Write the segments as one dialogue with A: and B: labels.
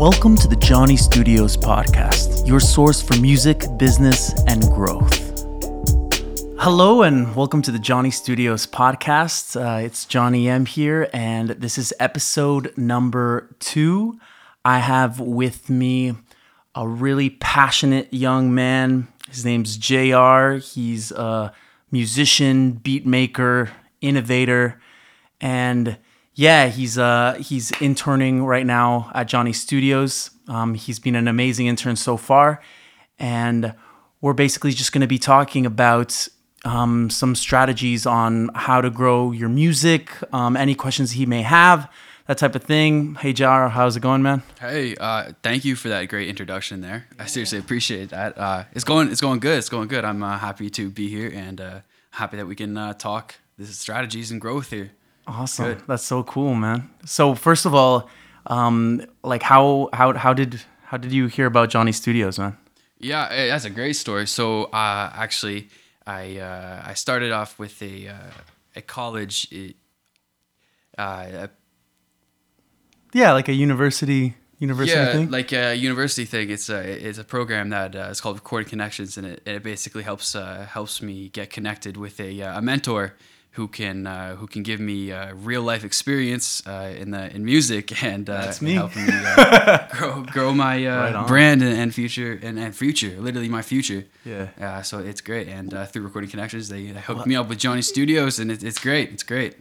A: Welcome to the Jony Studios podcast, your source for music, business, and growth. Hello, and welcome to the Jony Studios podcast. Uh, it's Jony M here, and this is episode number two. I have with me a really passionate young man. His name's JR. He's a musician, beat maker, innovator, and yeah, he's uh he's interning right now at Jony Studios. Um, he's been an amazing intern so far, and we're basically just going to be talking about um, some strategies on how to grow your music, um, any questions he may have, that type of thing. Hey, JR, how's it going, man?
B: Hey, uh, thank you for that great introduction there. I seriously appreciate that. Uh, it's going, it's going good. It's going good. I'm uh, happy to be here and uh, happy that we can uh, talk this strategies and growth here.
A: Awesome.
B: Good.
A: That's so cool, man. So first of all, um, like how how how did how did you hear about Jony Studios, man?
B: Yeah, eh, that's a great story. So uh, actually, I uh, I started off with a uh, a college. eh, Uh,
A: Yeah, like a university university
B: yeah,
A: thing.
B: like a university thing. It's a it's a program that uh, is called Recording Connections, and it, and it basically helps uh, helps me get connected with a, uh, a mentor who can uh, who can give me uh, real life experience uh, in the in music and uh,
A: That's me.
B: helping me uh, grow grow my uh,
A: Right
B: brand and, and future and, and future, literally my future.
A: Yeah.
B: Uh, so it's great, and uh, through Recording Connections, they, hooked me up with Jony Studios, and it, it's great. It's great.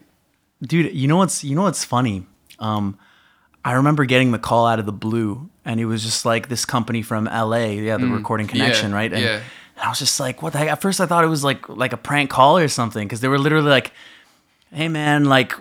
A: Dude, you know what's you know what's funny? Um, I remember getting the call out of the blue, and it was just like this company from LA, yeah, the Recording Connection,
B: Mm. yeah,
A: right? And,
B: yeah.
A: And I was just like, what the heck? At first, I thought it was like like a prank call or something, because they were literally like, "Hey, man, like."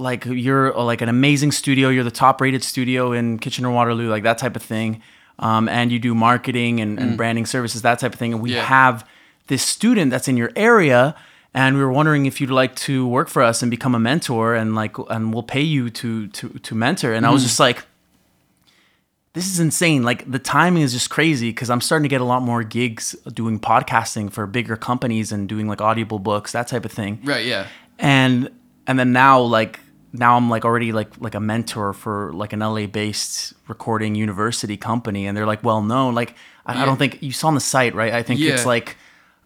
A: Like you're uh, like an amazing studio. You're the top rated studio in Kitchener Waterloo, like that type of thing. Um, and you do marketing and, and branding services, that type of thing. And we
B: Mm. Yeah.
A: have this student that's in your area, and we were wondering if you'd like to work for us and become a mentor, and like, and we'll pay you to to to mentor. And I
B: Mm.
A: was just like, this is insane. Like the timing is just crazy because I'm starting to get a lot more gigs doing podcasting for bigger companies and doing like audible books, that type of thing
B: Right? Yeah.
A: and and then now like now I'm like already like like a mentor for like an LA based recording university company and they're like well known like I, I don't think you saw on the site right I think it's like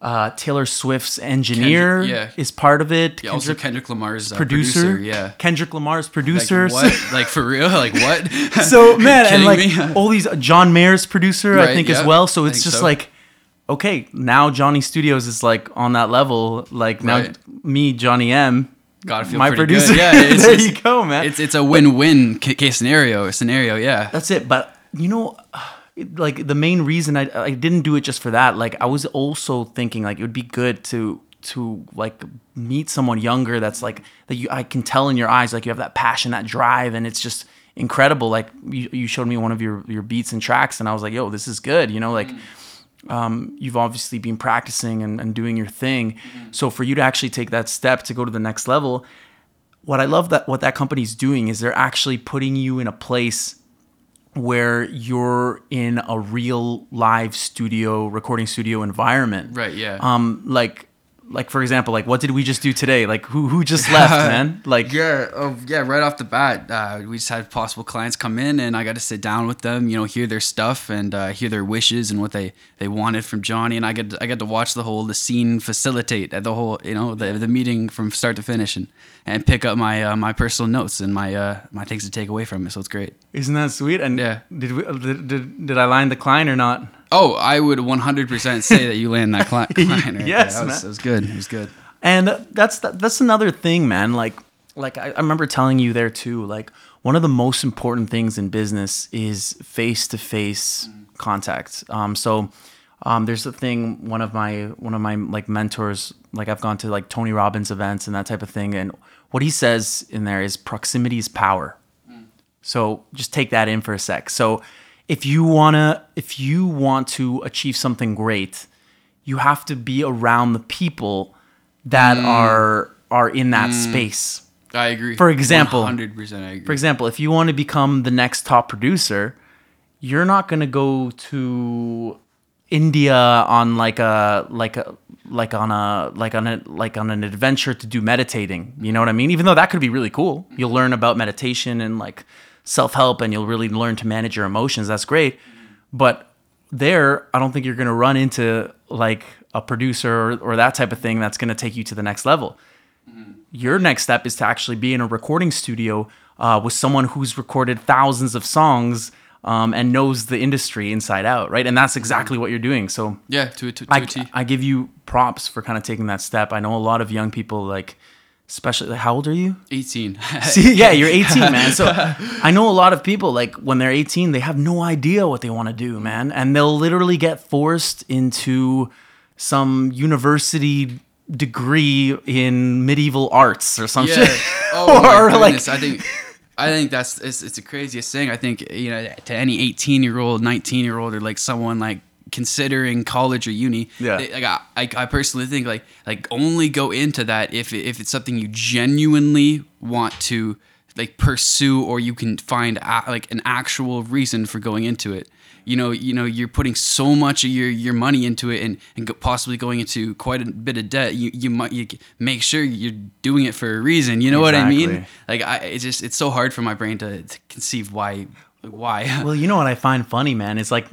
A: uh, Taylor Swift's engineer
B: Kendrick- yeah.
A: is part of it
B: Yeah, also
A: Kendrick
B: Kendrick Lamar's uh,
A: producer,
B: producer. Yeah.
A: Kendrick Lamar's
B: Like
A: producer
B: what? like for real? Like what?
A: so man and like
B: me?
A: all these John Mayer's producer I
B: Right,
A: think as well so it's just
B: so.
A: like okay now Jony Studios is like on that level like now
B: Right.
A: me Jony M
B: Gotta feel
A: my producer
B: Good. Yeah, it's,
A: there
B: it's-
A: you go man
B: It's it's a win-win ca- case scenario. Scenario, yeah.
A: That's it. But you know, like the main reason I I didn't do it just for that. Like I was also thinking like it would be good to to like meet someone younger that's like that you I can tell in your eyes like you have that passion, that drive, and it's just incredible. Like you, you showed me one of your your beats and tracks, and I was like, yo, this is good. You know, like. Um, you've obviously been practicing and, and doing your thing. So for you to actually take that step to go to the next level, what I love that what that company's doing is they're actually putting you in a place where you're in a real live studio recording studio environment.
B: Right, yeah.
A: Um like like for example, like what did we just do today? Like who who just left, man? Like
B: yeah, oh, yeah. Right off the bat, uh, we just had possible clients come in, and I got to sit down with them. You know, hear their stuff and uh, hear their wishes and what they, they wanted from Jony. And I get I get to watch the whole the scene facilitate at the whole you know the, the meeting from start to finish and, and pick up my uh, my personal notes and my uh, my things to take away from it. So it's great.
A: isn't that sweet? And
B: Yeah.
A: did we did, did, did I line the client or not?
B: Oh, I would 100% say that you land that cli- client. right
A: Yes,
B: that was, that was good. It was good.
A: And that's that's another thing, man. Like like I, I remember telling you there too. Like one of the most important things in business is face to face contact. Um, so um, there's a thing. One of my one of my like mentors. Like I've gone to like Tony Robbins events and that type of thing. And what he says in there is proximity is power. So just take that in for a sec. So if you wanna if you want to achieve something great, you have to be around the people that mm. are are in that mm. space.
B: I agree.
A: For example-
B: 100% I agree.
A: For example, if you want to become the next top producer, you're not going to go to India on like a like a like on a like on a like on an adventure to do meditating. You know what I mean? Even though that could be really cool. Mm. You'll learn about meditation and like self help and you'll really learn to manage your emotions. That's great. But there, I don't think you're going to run into like a producer or, or that type of thing that's going to take you to the next level. Your next step is to actually be in a recording studio uh, with someone who's recorded thousands of songs um, and knows the industry inside out, right? And that's exactly what you're doing. So
B: Yeah, to to, to
A: I,
B: a T.
A: I give you props for kind of taking that step. I know a lot of young people, like, especially, how old are you?
B: 18.
A: See, yeah, you're 18, man. So I know a lot of people, like, when they're 18, they have no idea what they want to do, man. And they'll literally get forced into some university degree in medieval arts or some
B: Yeah.
A: shit.
B: Oh my
A: Or, like-
B: goodness. I think I think that's it's, it's the craziest thing. I think you know to any 18 year old, 19 year old, or like someone like considering college or uni.
A: Yeah.
B: they- like I, I, I personally think like like only go into that if if it's something you genuinely want to like pursue or you can find a, like an actual reason for going into it. You know, you know, you're putting so much of your, your money into it, and, and go- possibly going into quite a bit of debt. You you might you make sure you're doing it for a reason. You know what I mean? Like I, it's just it's so hard for my brain to, to conceive why why.
A: Well, you know what I find funny, man, is like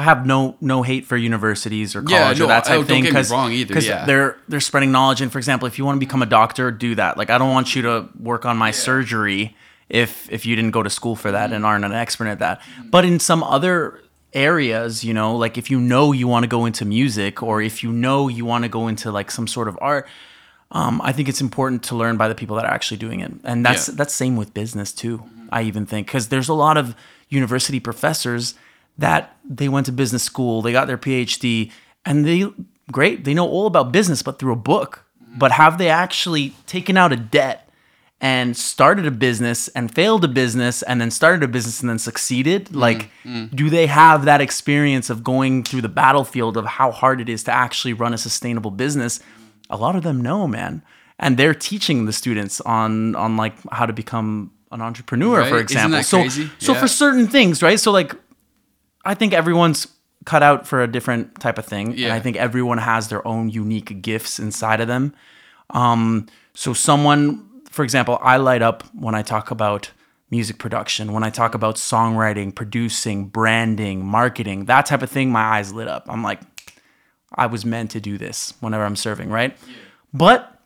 A: I have no no hate for universities or
B: Yeah,
A: college
B: no,
A: or that
B: oh,
A: type of thing
B: because either, yeah.
A: they're they're spreading knowledge. And for example, if you want to become a doctor, do that. Like I don't want you to work on my surgery if if you didn't go to school for that and aren't an expert at that. But in some other areas, you know, like if you know you want to go into music or if you know you want to go into like some sort of art, um, I think it's important to learn by the people that are actually doing it, and that's
B: Yeah.
A: that's same with business too. I even think because there's a lot of university professors that they went to business school, they got their PhD, and they great, they know all about business, but through a book. But have they actually taken out a debt and started a business and failed a business and then started a business and then succeeded? Mm-hmm. Like, mm-hmm. do they have that experience of going through the battlefield of how hard it is to actually run a sustainable business? A lot of them know, man. And they're teaching the students on on like how to become an entrepreneur, for
B: Right? Isn't
A: example. so
B: crazy?
A: so
B: Yeah.
A: for certain things, right? So like I think everyone's cut out for a different type of thing. And I think everyone has their own unique gifts inside of them. Um, so someone, for example, I light up when I talk about music production, when I talk about songwriting, producing, branding, marketing, that type of thing, my eyes lit up. I'm like, I was meant to do this whenever I'm serving, right? But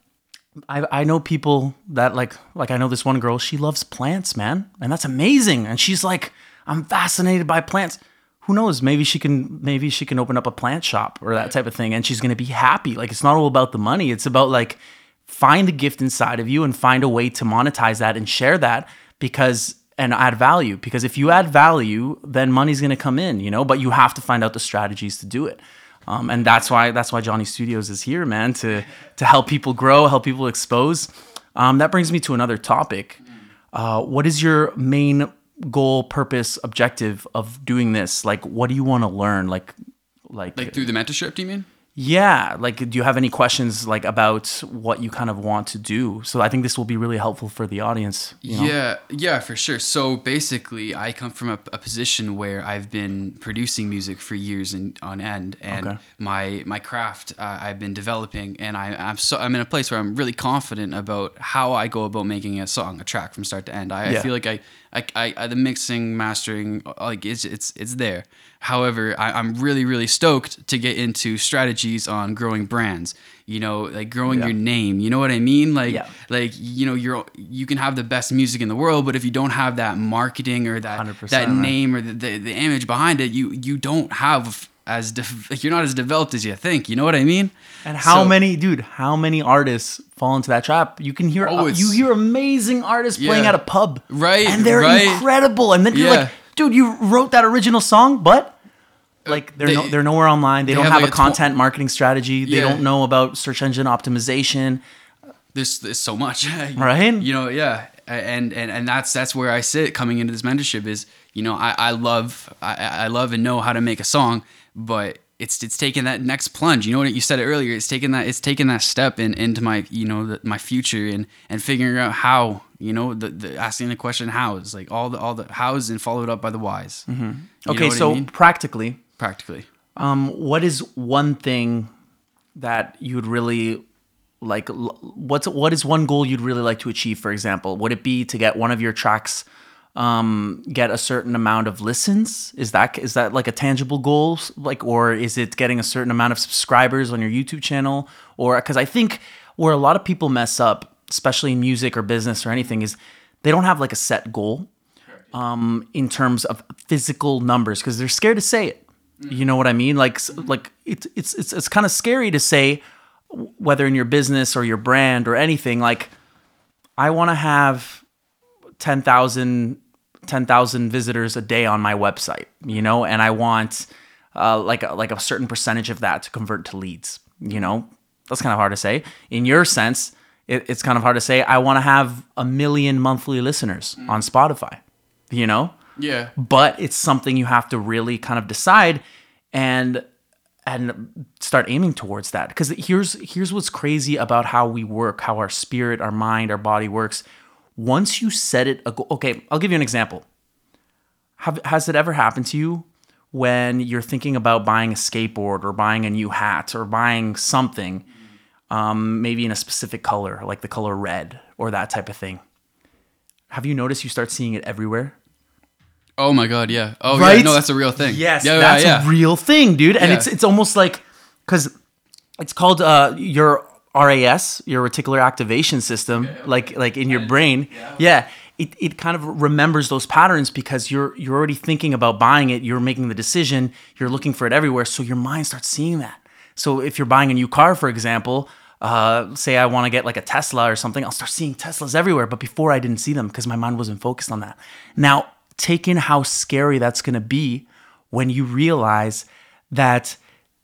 A: I, I know people that like like I know this one girl, she loves plants, man. And that's amazing. And she's like, I'm fascinated by plants. Who knows? Maybe she can maybe she can open up a plant shop or that type of thing and she's gonna be happy. Like it's not all about the money. It's about like find the gift inside of you and find a way to monetize that and share that because and add value. Because if you add value, then money's gonna come in, you know, but you have to find out the strategies to do it. Um, and that's why that's why Jony Studios is here, man, to to help people grow, help people expose. Um, that brings me to another topic. Uh, what is your main goal, purpose, objective of doing this? Like, what do you want to learn? Like, like,
B: like through the mentorship, do you mean?
A: yeah, like, do you have any questions like about what you kind of want to do? So I think this will be really helpful for the audience. You know?
B: Yeah, yeah, for sure. So basically, I come from a, a position where I've been producing music for years and on end, and
A: Okay.
B: my my craft uh, I've been developing, and I, I'm so I'm in a place where I'm really confident about how I go about making a song, a track from start to end. I,
A: Yeah.
B: I feel like I, I, I, I the mixing, mastering, like it's it's it's there. However, I, I'm really really stoked to get into strategies on growing brands. You know, like growing
A: Yeah.
B: your name. You know what I mean? Like
A: Yeah.
B: like you know you're you can have the best music in the world but if you don't have that marketing or that
A: 100%,
B: that name or the, the, the image behind it you you don't have as like you're not as developed as you think you know what i mean
A: And how
B: So-
A: many, dude? How many artists fall into that trap? You can hear,
B: Oh,
A: you hear amazing artists playing at a pub,
B: Right,
A: And they're
B: right.
A: incredible. And then you're
B: Yeah.
A: like, dude, you wrote that original song, but like they're
B: they-
A: no, they're nowhere online. They,
B: they
A: don't
B: have
A: have,
B: like
A: a
B: a tw-
A: content marketing strategy. They
B: Yeah.
A: don't know about search engine optimization.
B: there's, there's so much
A: Right?
B: you know yeah and and and that's that's where i sit coming into this mentorship is you know i i love i i love and know how to make a song but it's it's taking that next plunge you know what you said it earlier it's taking that it's taking that step in into my you know the, my future and and figuring out how you know the, the asking the question how is like all the all the hows and followed up by the whys
A: Mm-hmm. Okay,
B: what I
A: so
B: mean?
A: practically,
B: practically
A: um, what is one thing that you would really like? What's what is one goal you'd really like to achieve? For example, would it be to get one of your tracks um, get a certain amount of listens? Is that is that like a tangible goal? Like, or is it getting a certain amount of subscribers on your YouTube channel? Or because I think where a lot of people mess up, especially in music or business or anything, is they don't have like a set goal um, in terms of physical numbers because they're scared to say it. You know what I mean? Like, like it's it's it's it's kind of scary to say whether in your business or your brand or anything. Like, I want to have 10,000 10,000 visitors a day on my website, you know, and I want uh, like a, like a certain percentage of that to convert to leads, you know. That's kind of hard to say. In your sense, it, it's kind of hard to say I want to have a million monthly listeners on Spotify, you know?
B: Yeah.
A: but it's something you have to really kind of decide and and start aiming towards that because here's here's what's crazy about how we work how our spirit our mind our body works once you set it a goal okay i'll give you an example have, has it ever happened to you when you're thinking about buying a skateboard or buying a new hat or buying something um, maybe in a specific color like the color red or that type of thing have you noticed you start seeing it everywhere
B: Oh my god, yeah. Oh
A: right?
B: yeah, no, that's a real thing.
A: Yes,
B: yeah,
A: that's
B: yeah, yeah.
A: a real thing, dude. And it's it's almost like because it's called uh, your RAS, your reticular activation system, like like in your brain. Yeah. It, it kind of remembers those patterns because you're you're already thinking about buying it. You're making the decision. You're looking for it everywhere. So your mind starts seeing that. So if you're buying a new car, for example, uh, say I want to get like a Tesla or something, I'll start seeing Teslas everywhere. But before I didn't see them because my mind wasn't focused on that. Now, take in how scary that's going to be when you realize that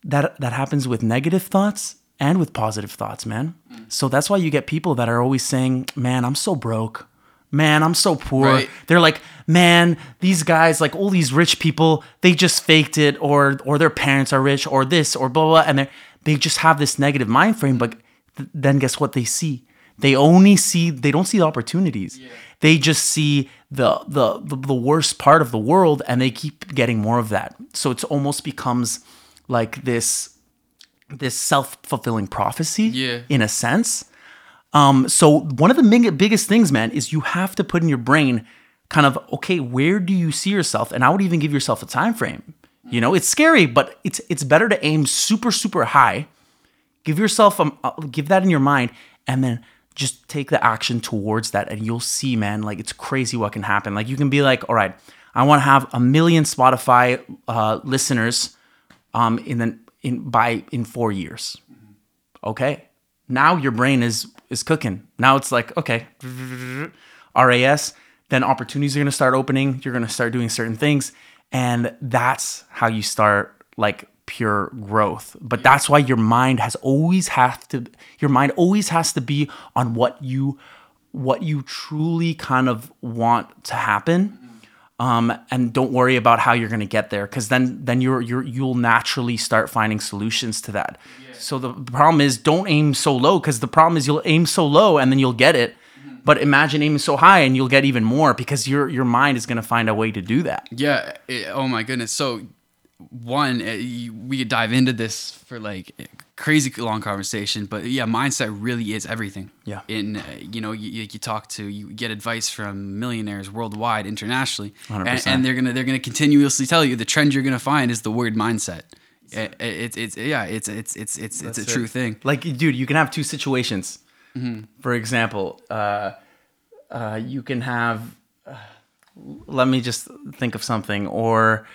A: that that happens with negative thoughts and with positive thoughts, man. Mm. So that's why you get people that are always saying, "Man, I'm so broke. Man, I'm so poor."
B: Right.
A: They're like, "Man, these guys, like all these rich people, they just faked it or or their parents are rich or this or blah blah," and they they just have this negative mind frame, but th- then guess what they see? They only see they don't see the opportunities. They just see the, the the the worst part of the world and they keep getting more of that. So it's almost becomes like this this self-fulfilling prophecy
B: Yeah.
A: in a sense. Um so one of the big, biggest things man is you have to put in your brain kind of okay, where do you see yourself? And I would even give yourself a time frame. You know, it's scary, but it's it's better to aim super super high give yourself um, uh, give that in your mind and then just take the action towards that and you'll see man like it's crazy what can happen like you can be like all right i want to have a million spotify uh, listeners um in the in by in four years. Okay? Now your brain is is cooking. Now it's like okay ras then opportunities are going to start opening. You're going to start doing certain things. And that's how you start like pure growth. But that's why your mind has always have to your mind always has to be on what you what you truly kind of want to happen mm-hmm. Um, and don't worry about how you're going to get there because then then you're you're you'll naturally start finding solutions to that so the problem is don't aim so low because the problem is you'll aim so low and then you'll get it but imagine aiming so high and you'll get even more because your your mind is going to find a way to do that
B: Yeah. it- oh my goodness. So, one, uh, we could dive into this for like crazy long conversation, but yeah, mindset really is everything.
A: Yeah.
B: In uh, you know, you, you talk to, you get advice from millionaires worldwide, internationally, and,
A: 100%.
B: and they're gonna they're gonna continuously tell you the trend you're gonna find is the word mindset. It- It's it's yeah, it's it's it's it's it's a true
A: it.
B: thing.
A: Like, dude, you can have two situations. For example, uh, uh, you can have. Uh, let me just think of something, or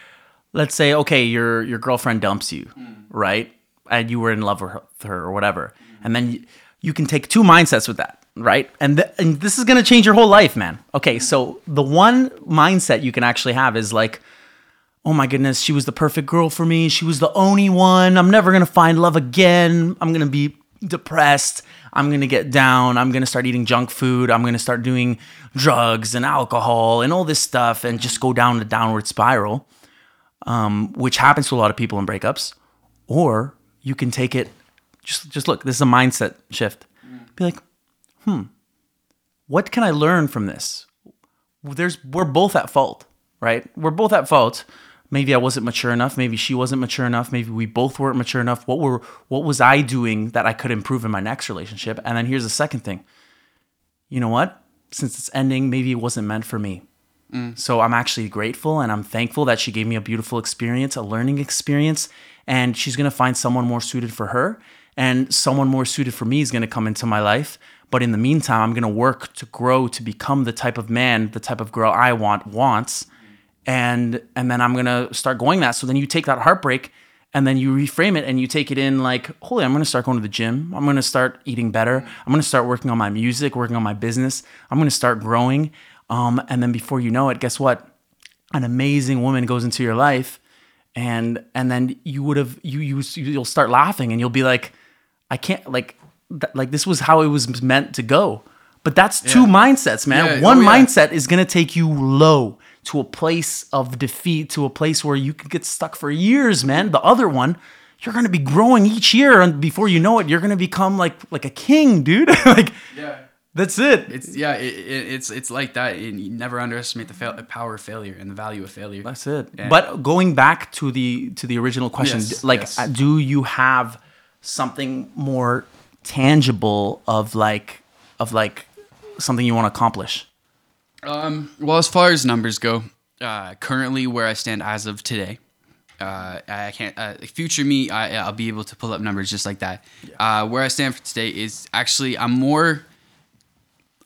A: let's say, okay, your your girlfriend dumps you, mm. right? And you were in love with her, or whatever, and then you, you can take two mindsets with that, right? And th- and this is gonna change your whole life, man. Okay, so the one mindset you can actually have is like oh my goodness, she was the perfect girl for me. She was the only one. I'm never going to find love again. I'm going to be depressed. I'm going to get down. I'm going to start eating junk food. I'm going to start doing drugs and alcohol and all this stuff and just go down the downward spiral, um, which happens to a lot of people in breakups. Or you can take it, just, just look, this is a mindset shift. Be like, hmm, what can I learn from this? There's, we're both at fault, right? We're both at fault maybe I wasn't mature enough, maybe she wasn't mature enough, maybe we both weren't mature enough. What were what was I doing that I could improve in my next relationship? And then here's the second thing. You know what? Since it's ending, maybe it wasn't meant for me. Mm. So I'm actually grateful and I'm thankful that she gave me a beautiful experience, a learning experience, and she's gonna find someone more suited for her, and someone more suited for me is gonna come into my life. But in the meantime, I'm gonna work to grow to become the type of man, the type of girl I want wants, and and then I'm gonna start going that. So then you take that heartbreak and then you reframe it and you take it in like, holy, I'm gonna start going to the gym. I'm gonna start eating better. Mm. I'm gonna start working on my music, working on my business. I'm gonna start growing. Um, and then before you know it, guess what? An amazing woman goes into your life, and and then you would have you you you'll start laughing and you'll be like, I can't like th- like this was how it was meant to go. But that's two mindsets, man.
B: Yeah,
A: One
B: oh, yeah.
A: mindset is gonna take you low to a place of defeat, to a place where you could get stuck for years, man. The other one, you're gonna be growing each year, and before you know it, you're gonna become like like a king, dude. like
B: Yeah.
A: That's it.
B: It's yeah, it, it, it's it's like that. And you never underestimate the fail, power of failure and the value of failure.
A: That's it.
B: Yeah.
A: But going back to the to the original question,
B: Yes,
A: like,
B: yes.
A: uh, do you have something more tangible of like of like something you want to accomplish?
B: Um, well, as far as numbers go, uh, currently where I stand as of today, uh, I can't. Uh, future me, I, I'll be able to pull up numbers just like that. Uh, where I stand for today is actually I'm more.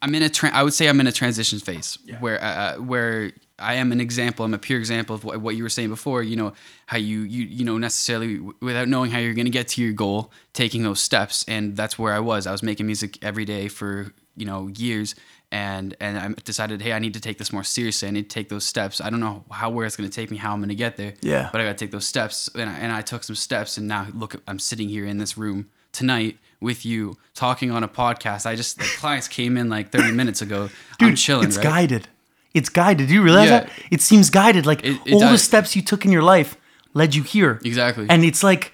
B: I'm in a. Tra- I would say I'm in a transition phase where uh, where I am an example. I'm a pure example of what, what you were saying before. You know how you you you know necessarily w- without knowing how you're going to get to your goal, taking those steps, and that's where I was. I was making music every day for you know years, and and I decided, hey, I need to take this more seriously. I need to take those steps. I don't know how where it's going to take me, how I'm going to get there.
A: Yeah.
B: But I got to take those steps, and I, and I took some steps, and now look, I'm sitting here in this room tonight with you talking on a podcast. I just the clients came in like 30 minutes ago. I'm chilling.
A: It's
B: right?
A: guided. It's guided. Do you realize
B: Yeah.
A: that? It seems guided. Like
B: It- it
A: all the steps you took in your life led you here.
B: Exactly.
A: And it's like,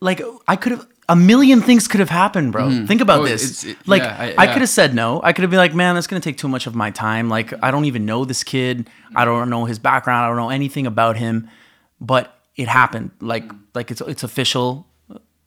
A: like I could have a million things could have happened, bro. Mm. Think about
B: Oh,
A: this.
B: it-
A: like
B: yeah,
A: I,
B: I-
A: could have said no. I could have been like, man, that's gonna take too much of my time. Like I don't even know this kid. I don't know his background. I don't know anything about him. But it happened. Like like it's it's official.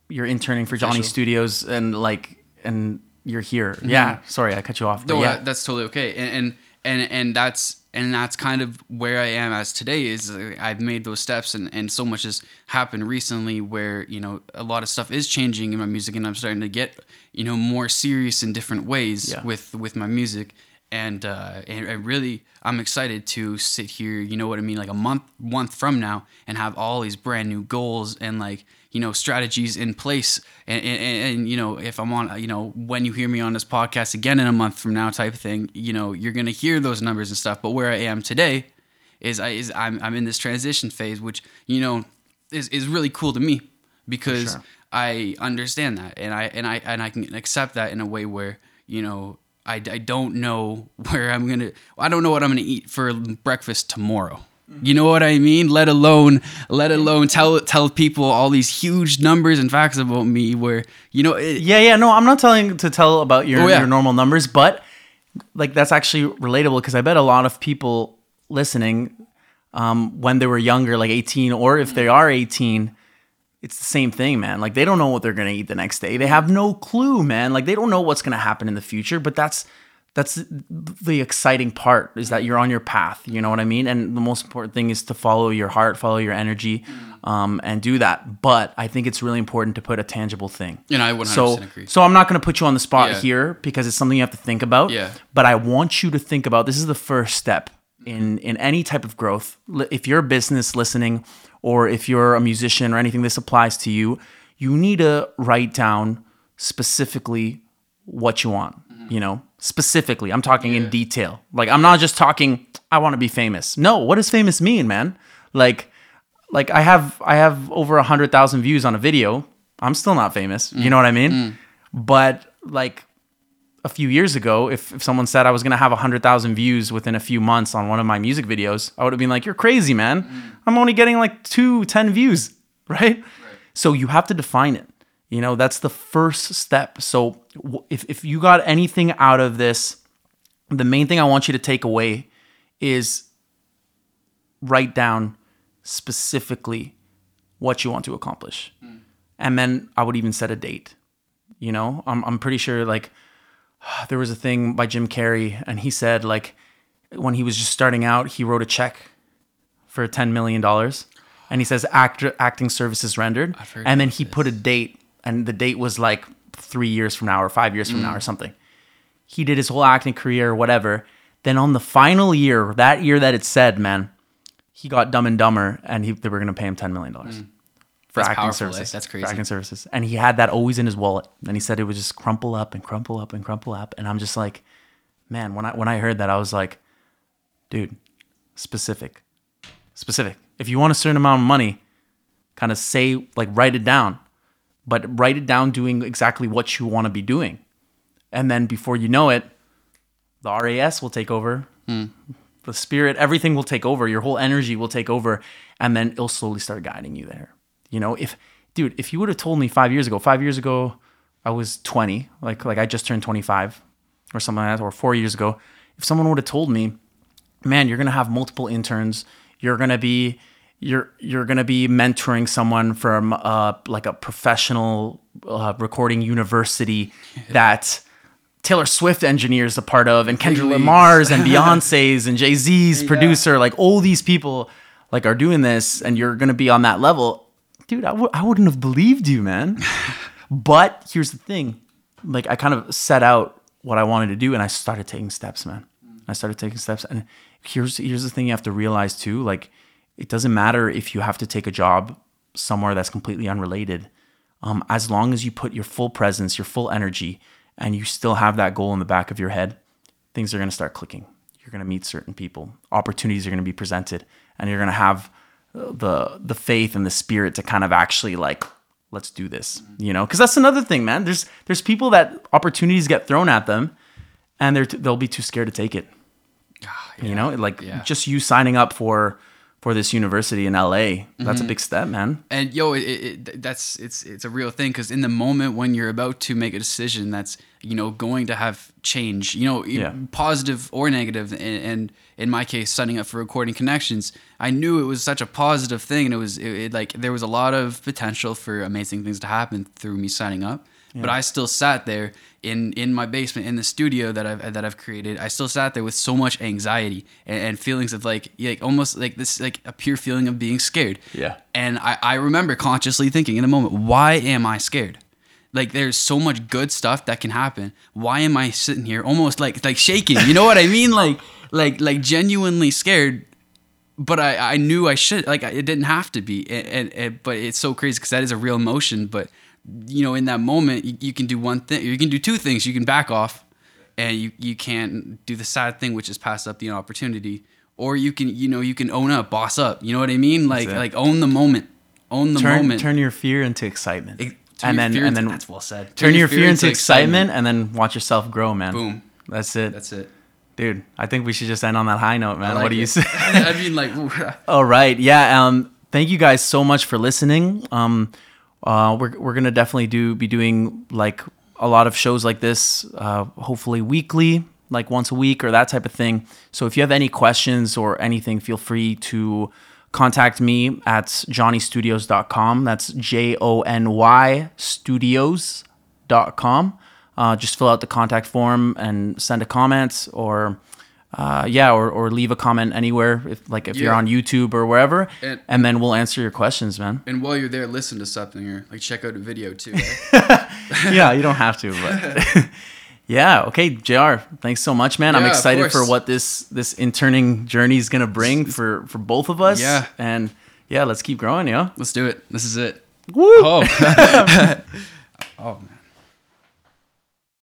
A: You're interning for Jony
B: Official.
A: Studios, and like and you're here. Yeah. Sorry, I cut you off.
B: No,
A: yeah.
B: that- that's totally okay. And, and and and that's and that's kind of where I am as today is uh, I've made those steps and and so much has happened recently where you know a lot of stuff is changing in my music and I'm starting to get you know more serious in different ways
A: Yeah.
B: with with my music and uh and I really I'm excited to sit here you know what I mean like a month month from now and have all these brand new goals and like you know strategies in place. And, and, and you know if i'm on you know when you hear me on this podcast again in a month from now type of thing you know you're gonna hear those numbers and stuff. But where i am today is i is i'm, I'm in this transition phase which you know is, is really cool to me because
A: sure.
B: i understand that. And i and i and i can accept that in a way where you know I, I don't know where i'm gonna i don't know what i'm gonna eat for breakfast tomorrow you know what I mean? Let alone, let alone tell tell people all these huge numbers and facts about me. Where you know, it,
A: Yeah, yeah. No, I'm not telling to tell about your
B: Oh, yeah.
A: your normal numbers, but like that's actually relatable because I bet a lot of people listening, um, when they were younger, like 18, or if they are 18, it's the same thing, man. Like they don't know what they're gonna eat the next day. They have no clue, man. Like they don't know what's gonna happen in the future. But that's that's the exciting part is that you're on your path. You know what I mean? And the most important thing is to follow your heart, follow your energy, um, and do that. But I think it's really important to put a tangible thing.
B: know, I 100%
A: So,
B: agree.
A: so I'm not going to put you on the spot
B: Yeah.
A: here because it's something you have to think about.
B: Yeah.
A: But I want you to think about this is the first step in in any type of growth. If you're a business listening, or if you're a musician or anything, this applies to you. You need to write down specifically what you want. You know, specifically. I'm talking in detail. Like I'm not just talking. I want to be famous. No, what does famous mean, man? Like like I have I have over a hundred thousand views on a video. I'm still not famous. You mm. know what I mean? Mm. But like a few years ago, if, if someone said I was gonna have a hundred thousand views within a few months on one of my music videos, I would have been like, "You're crazy, man! Mm. I'm only getting like two, ten views, right? So you have to define it. You know, that's the first step. So if if you got anything out of this, the main thing I want you to take away is write down specifically what you want to accomplish. And then I would even set a date. You know, I'm, I'm pretty sure like there was a thing by Jim Carrey and he said like when he was just starting out, he wrote a check for ten million dollars, and he says actor acting services rendered, and then he put a date, and the date was like three years from now or five years from now
B: Mm.
A: or something. He did his whole acting career or whatever. Then on the final year, that year that it said, man, he got Dumb and Dumber, and he, they were gonna pay him ten million dollars for
B: Mm. That's
A: acting
B: eh?
A: services.
B: That's
A: for
B: crazy.
A: acting services, and he had that always in his wallet. And he said it would just crumple up and crumple up and crumple up. And I'm just like, man, when I when I heard that, I was like, dude, specific, specific. If you want a certain amount of money, kind of say like write it down, but write it down doing exactly what you want to be doing, and then before you know it, the RAS will take over. Hmm. The spirit, everything will take over. Your whole energy will take over, and then it'll slowly start guiding you there. You know, if dude, if you would have told me five years ago, five years ago, I was twenty, like like I just turned twenty five, or something like that, or four years ago, if someone would have told me, man, you're gonna have multiple interns, you're gonna be you're you're gonna be mentoring someone from uh like a professional uh, recording university that Taylor Swift engineers a part of, and Kendrick. Lamar's and Beyonce's and Jay Z's producer, like all these people like are doing this, and you're gonna be on that level, dude. I w- I wouldn't have believed you, man. but here's the thing, like I kind of set out what I wanted to do, and I started taking steps, man. I started taking steps, and here's here's the thing you have to realize too, like it doesn't matter if you have to take a job somewhere that's completely unrelated um, as long as you put your full presence, your full energy, and you still have that goal in the back of your head, things are going to start clicking. You're going to meet certain people, opportunities are going to be presented, and you're going to have uh, the the faith and the spirit to kind of actually like let's do this, you know? Because that's another thing, man. There's there's people that opportunities get thrown at them, and they're t- they'll be too scared to take it. You know, like
B: Yeah.
A: just you signing up for for this university in LA,
B: Mm-hmm.
A: that's a big step, man.
B: and yo it, it, that's it's it's a real thing because in the moment when you're about to make a decision that's you know going to have change you know
A: Yeah.
B: positive or negative and, and in my case signing up for recording connections i knew it was such a positive thing and it was it, it, like there was a lot of potential for amazing things to happen through me signing up but i still sat there in in my basement in the studio that i've that i've created i still sat there with so much anxiety and, and feelings of like like almost like this like a pure feeling of being scared
A: Yeah.
B: and I, I remember consciously thinking in the moment, why am I scared? Like there's so much good stuff that can happen. Why am I sitting here almost like like shaking? You know what I mean? Like like like genuinely scared. But I, I knew I should like it didn't have to be. And, and, and- but it's so crazy because that is a real emotion. But you know, in that moment, you, you can do one thing. You can do two things. You can back off, and you you can't do the sad thing, which is pass up the opportunity. Or you can you know you can own up, boss up. You know what I mean? Like like own the moment, own the
A: turn
B: moment.
A: turn your fear into excitement,
B: It-
A: and
B: turn your
A: then
B: fear
A: and
B: into-
A: then
B: that's well said.
A: turn, your fear into excitement, and then watch yourself grow, man.
B: Boom.
A: That's it,
B: That's it.
A: dude. I think we should just end on that high note, man.
B: I
A: what
B: like
A: do you say?
B: I mean, like,
A: All right, yeah. Um, thank you guys so much for listening. Um, uh, we're we're gonna definitely do be doing like a lot of shows like this, uh, hopefully weekly, like once a week or that type of thing. So if you have any questions or anything, feel free to contact me at jonystudios.com. That's J O N Y studios.com. Uh, just fill out the contact form and send a comment or uh, yeah, or, or leave a comment anywhere if like if you're on YouTube or wherever,
B: And-
A: and then we'll answer your questions, man.
B: and while you're there, listen to something or like check out a video too. eh?
A: yeah, you don't have to, but yeah, okay, Jr. Thanks so much, man. I'm excited for what this this interning journey is gonna bring for for both of us.
B: Yeah.
A: and yeah, let's keep growing, yeah.
B: Let's do it. This is it.
A: Woo!
B: Oh, oh man.